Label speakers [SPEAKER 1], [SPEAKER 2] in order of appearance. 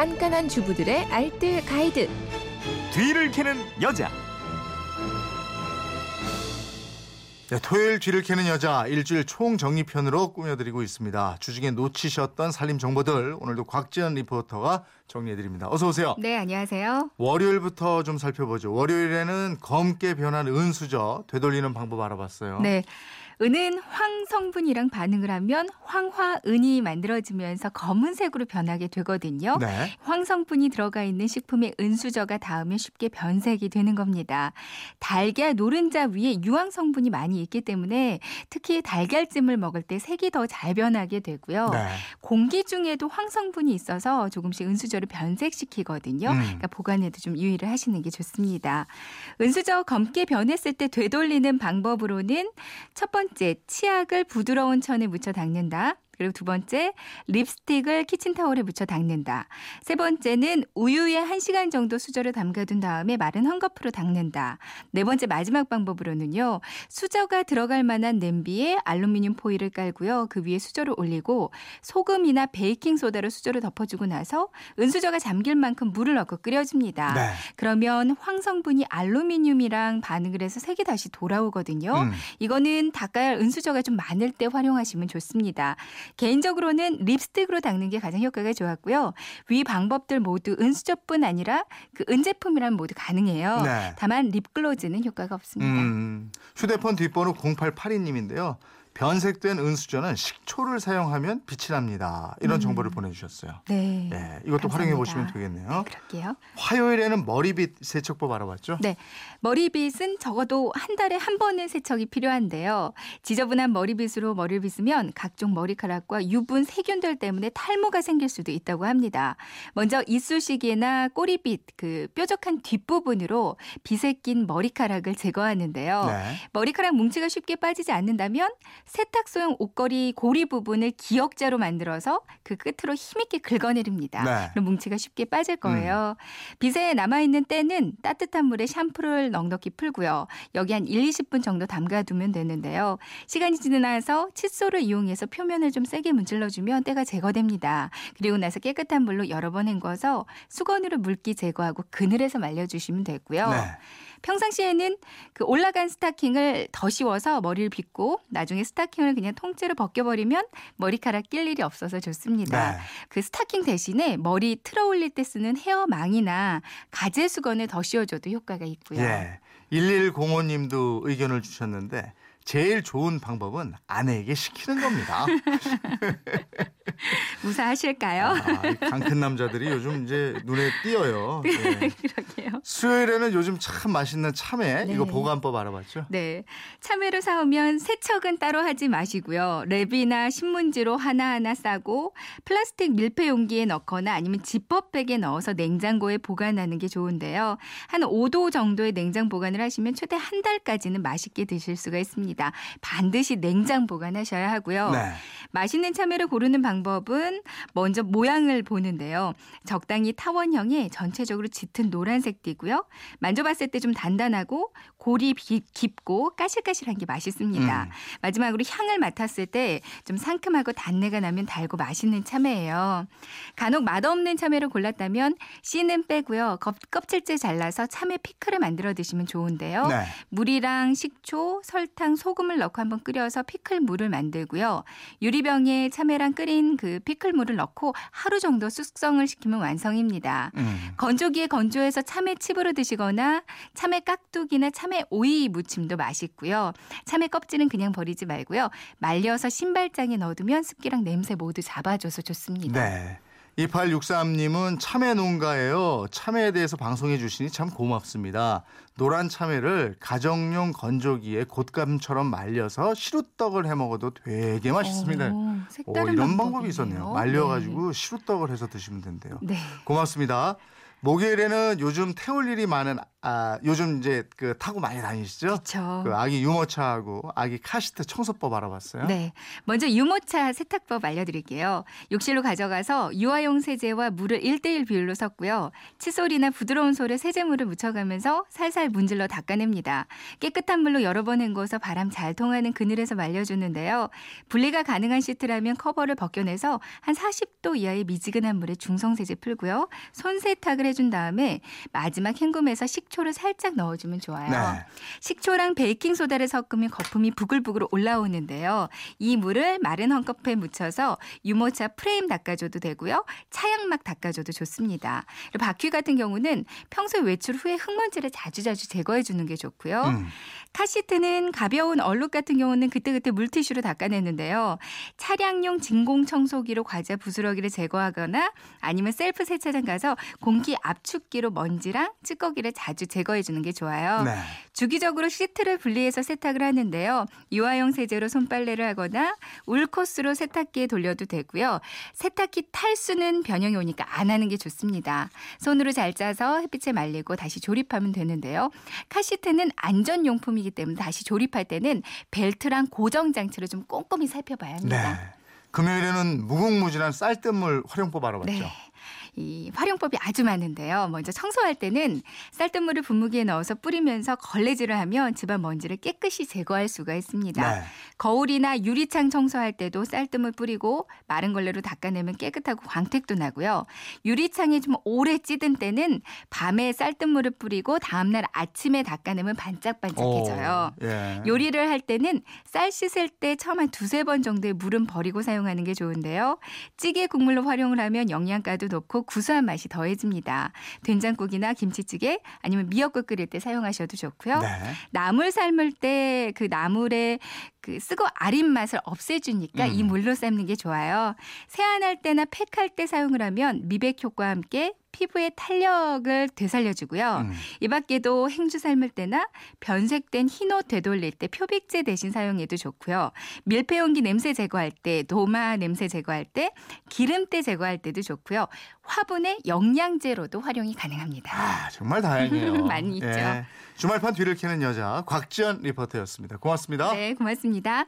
[SPEAKER 1] 깐깐한 주부들의 알뜰 가이드.
[SPEAKER 2] 뒤를 캐는 여자.
[SPEAKER 3] 네, 토요일 뒤를 캐는 여자 일주일 총정리편으로 꾸며드리고 있습니다. 주중에 놓치셨던 살림 정보들 오늘도 곽지연 리포터가 정리해드립니다. 어서 오세요.
[SPEAKER 4] 네, 안녕하세요.
[SPEAKER 3] 월요일부터 좀 살펴보죠. 월요일에는 검게 변한 은수저 되돌리는 방법 알아봤어요.
[SPEAKER 4] 네. 은은 황 성분이랑 반응을 하면 황화은이 만들어지면서 검은색으로 변하게 되거든요.
[SPEAKER 3] 네.
[SPEAKER 4] 황 성분이 들어가 있는 식품에 은수저가 닿으면 쉽게 변색이 되는 겁니다. 달걀 노른자 위에 유황 성분이 많이 있기 때문에 특히 달걀찜을 먹을 때 색이 더 잘 변하게 되고요.
[SPEAKER 3] 네.
[SPEAKER 4] 공기 중에도 황 성분이 있어서 조금씩 은수저를 변색시키거든요.
[SPEAKER 3] 음.
[SPEAKER 4] 그러니까 보관에도 좀 유의를 하시는 게 좋습니다. 은수저 검게 변했을 때 되돌리는 방법으로는 첫 번째 치약을 부드러운 천에 묻혀 닦는다. 그리고 두 번째 립스틱을 키친타올에 묻혀 닦는다. 세 번째는 우유에 한시간 정도 수저를 담가둔 다음에 마른 헝겊으로 닦는다. 네 번째 마지막 방법으로는요. 수저가 들어갈 만한 냄비에 알루미늄 포일을 깔고요. 그 위에 수저를 올리고 소금이나 베이킹 소다로 수저를 덮어주고 나서 은수저가 잠길 만큼 물을 넣고 끓여줍니다.
[SPEAKER 3] 네.
[SPEAKER 4] 그러면 황성분이 알루미늄이랑 반응을 해서 색이 다시 돌아오거든요.
[SPEAKER 3] 음.
[SPEAKER 4] 이거는 닦아야 할 은수저가 좀 많을 때 활용하시면 좋습니다. 개인적으로는 립스틱으로 닦는 게 가장 효과가 좋았고요. 위 방법들 모두 은수저뿐 아니라 그 은제품이라면 모두 가능해요.
[SPEAKER 3] 네.
[SPEAKER 4] 다만 립글로즈는 효과가 없습니다.
[SPEAKER 3] 음, 휴대폰 뒷번호 0882님인데요. 변색된 은수저는 식초를 사용하면 빛이 납니다. 이런
[SPEAKER 4] 음.
[SPEAKER 3] 정보를 보내주셨어요.
[SPEAKER 4] 네.
[SPEAKER 3] 네, 이것도
[SPEAKER 4] 감사합니다.
[SPEAKER 3] 활용해 보시면 되겠네요.
[SPEAKER 4] 그럴게요.
[SPEAKER 3] 화요일에는 머리빗 세척법 알아봤죠?
[SPEAKER 4] 네. 머리빗은 적어도 한 달에 한 번은 세척이 필요한데요. 지저분한 머리빗으로 머리를 빗으면 각종 머리카락과 유분, 세균들 때문에 탈모가 생길 수도 있다고 합니다. 먼저 이쑤시개나 꼬리빗, 그 뾰족한 뒷부분으로 빗에 낀 머리카락을 제거하는데요.
[SPEAKER 3] 네.
[SPEAKER 4] 머리카락 뭉치가 쉽게 빠지지 않는다면 세탁소용 옷걸이 고리 부분을 기역자로 만들어서 그 끝으로 힘있게 긁어내립니다.
[SPEAKER 3] 네.
[SPEAKER 4] 그럼 뭉치가 쉽게 빠질 거예요. 빗에 남아있는 때는 따뜻한 물에 샴푸를 넉넉히 풀고요. 여기 한 1, 20분 정도 담가두면 되는데요. 시간이 지나서 칫솔을 이용해서 표면을 좀 세게 문질러주면 때가 제거됩니다. 그리고 나서 깨끗한 물로 여러 번 헹궈서 수건으로 물기 제거하고 그늘에서 말려주시면 되고요.
[SPEAKER 3] 네.
[SPEAKER 4] 평상시에는 그 올라간 스타킹을 더 씌워서 머리를 빗고 나중에 스타킹을 그냥 통째로 벗겨버리면 머리카락 낄 일이 없어서 좋습니다.
[SPEAKER 3] 네.
[SPEAKER 4] 그 스타킹 대신에 머리 틀어 올릴 때 쓰는 헤어망이나 가제 수건을 더 씌워줘도 효과가 있고요.
[SPEAKER 3] 예. 1105님도 의견을 주셨는데 제일 좋은 방법은 아내에게 시키는 겁니다.
[SPEAKER 4] 무사하실까요?
[SPEAKER 3] 아, 이 강큰 남자들이 요즘 이제 눈에 띄어요. 예.
[SPEAKER 4] 그러게요.
[SPEAKER 3] 수요일에는 요즘 참 맛있는 참외
[SPEAKER 4] 네.
[SPEAKER 3] 이거 보관법 알아봤죠?
[SPEAKER 4] 네. 참외를 사오면 세척은 따로 하지 마시고요. 랩이나 신문지로 하나하나 싸고 플라스틱 밀폐 용기에 넣거나 아니면 지퍼백에 넣어서 냉장고에 보관하는 게 좋은데요. 한 5도 정도의 냉장 보관을 하시면 최대 한 달까지는 맛있게 드실 수가 있습니다. 반드시 냉장 보관하셔야 하고요.
[SPEAKER 3] 네.
[SPEAKER 4] 맛있는 참외를 고르는 방법은 먼저 모양을 보는데요. 적당히 타원형에 전체적으로 짙은 노란색 띠고요. 만져봤을 때 좀 단단하고 골이 비- 깊고 까실까실한 게 맛있습니다.
[SPEAKER 3] 음.
[SPEAKER 4] 마지막으로 향을 맡았을 때 좀 상큼하고 단내가 나면 달고 맛있는 참외예요. 간혹 맛없는 참외를 골랐다면 씨는 빼고요. 껍, 껍질째 잘라서 참외 피클을 만들어 드시면 좋은데요.
[SPEAKER 3] 네.
[SPEAKER 4] 물이랑 식초, 설탕, 소금을 넣고 한번 끓여서 피클 물을 만들고요. 유리병에 참외랑 끓인 그 피클 물을 넣고 하루 정도 숙성을 시키면 완성입니다.
[SPEAKER 3] 음.
[SPEAKER 4] 건조기에 건조해서 참외 칩으로 드시거나 참외 깍두기나 참외 오이 무침도 맛있고요. 참외 껍질은 그냥 버리지 말고요. 말려서 신발장에 넣어두면 습기랑 냄새 모두 잡아줘서 좋습니다.
[SPEAKER 3] 네. 2863님은 참외 농가예요. 참외에 대해서 방송해 주시니 참 고맙습니다. 노란 참외를 가정용 건조기에 곶감처럼 말려서 시루떡을 해 먹어도 되게 맛있습니다.
[SPEAKER 4] 오,
[SPEAKER 3] 오,
[SPEAKER 4] 색다른
[SPEAKER 3] 이런 방법이. 있었네요. 말려가지고 시루떡을 해서 드시면 된대요.
[SPEAKER 4] 네. 네.
[SPEAKER 3] 고맙습니다. 목요일에는 요즘 태울 일이 많은 아, 요즘 이제 그 타고 많이 다니시죠?
[SPEAKER 4] 그렇죠.
[SPEAKER 3] 그 아기 유모차하고 아기 카시트 청소법 알아봤어요?
[SPEAKER 4] 네. 먼저 유모차 세탁법 알려드릴게요. 욕실로 가져가서 유아용 세제와 물을 1대1 비율로 섞고요. 칫솔이나 부드러운 솔에 세제물을 묻혀가면서 살살 문질러 닦아냅니다. 깨끗한 물로 여러 번 헹궈서 바람 잘 통하는 그늘에서 말려주는데요. 분리가 가능한 시트라면 커버를 벗겨내서 한 40도 이하의 미지근한 물에 중성세제 풀고요. 손 세탁을 해준 다음에 마지막 헹굼에서 식 초를 살짝 넣어주면 좋아요.
[SPEAKER 3] 네.
[SPEAKER 4] 식초랑 베이킹 소다를 섞으면 거품이 부글부글 올라오는데요. 이 물을 마른 헝겊에 묻혀서 유모차 프레임 닦아줘도 되고요. 차양막 닦아줘도 좋습니다. 바퀴 같은 경우는 평소 외출 후에 흙먼지를 자주자주 제거해 주는 게 좋고요.
[SPEAKER 3] 음.
[SPEAKER 4] 카시트는 가벼운 얼룩 같은 경우는 그때그때 물티슈로 닦아내는데요. 차량용 진공 청소기로 과자 부스러기를 제거하거나 아니면 셀프 세차장 가서 공기 압축기로 먼지랑 찌꺼기를 자주 제거해 주는 게 좋아요.
[SPEAKER 3] 네.
[SPEAKER 4] 주기적으로 시트를 분리해서 세탁을 하는데요. 유아용 세제로 손빨래를 하거나 울코스로 세탁기에 돌려도 되고요. 세탁기 탈수는 변형이 오니까 안 하는 게 좋습니다. 손으로 잘 짜서 햇빛에 말리고 다시 조립하면 되는데요. 카시트는 안전용품이기 때문에 다시 조립할 때는 벨트랑 고정 장치를 좀 꼼꼼히 살펴봐야
[SPEAKER 3] 네.
[SPEAKER 4] 합니다.
[SPEAKER 3] 금요일에는 무궁무진한 쌀뜨물 활용법 알아봤죠?
[SPEAKER 4] 네. 이 활용법이 아주 많은데요. 먼저 청소할 때는 쌀뜨물을 분무기에 넣어서 뿌리면서 걸레질을 하면 집안 먼지를 깨끗이 제거할 수가 있습니다.
[SPEAKER 3] 네.
[SPEAKER 4] 거울이나 유리창 청소할 때도 쌀뜨물 뿌리고 마른 걸레로 닦아내면 깨끗하고 광택도 나고요. 유리창이 좀 오래 찌든 때는 밤에 쌀뜨물을 뿌리고 다음날 아침에 닦아내면 반짝반짝해져요.
[SPEAKER 3] 오, 예.
[SPEAKER 4] 요리를 할 때는 쌀 씻을 때 처음 한 두세 번 정도의 물은 버리고 사용하는 게 좋은데요. 찌개 국물로 활용을 하면 영양가도 높고 구수한 맛이 더해집니다. 된장국이나 김치찌개 아니면 미역국 끓일 때 사용하셔도 좋고요.
[SPEAKER 3] 네.
[SPEAKER 4] 나물 삶을 때 그 나물의 그 쓰고 아린 맛을 없애주니까
[SPEAKER 3] 음.
[SPEAKER 4] 이 물로 삶는 게 좋아요. 세안할 때나 팩할 때 사용을 하면 미백 효과와 함께 피부의 탄력을 되살려주고요.
[SPEAKER 3] 음.
[SPEAKER 4] 이 밖에도 행주 삶을 때나 변색된 흰옷 되돌릴 때 표백제 대신 사용해도 좋고요. 밀폐용기 냄새 제거할 때, 도마 냄새 제거할 때, 기름때 제거할 때도 좋고요. 화분의 영양제로도 활용이 가능합니다.
[SPEAKER 3] 아, 정말 다행이에요.
[SPEAKER 4] 많이 있죠.
[SPEAKER 3] 예. 주말판 뒤를 캐는 여자 곽지연 리포터였습니다. 고맙습니다.
[SPEAKER 4] 네, 고맙습니다.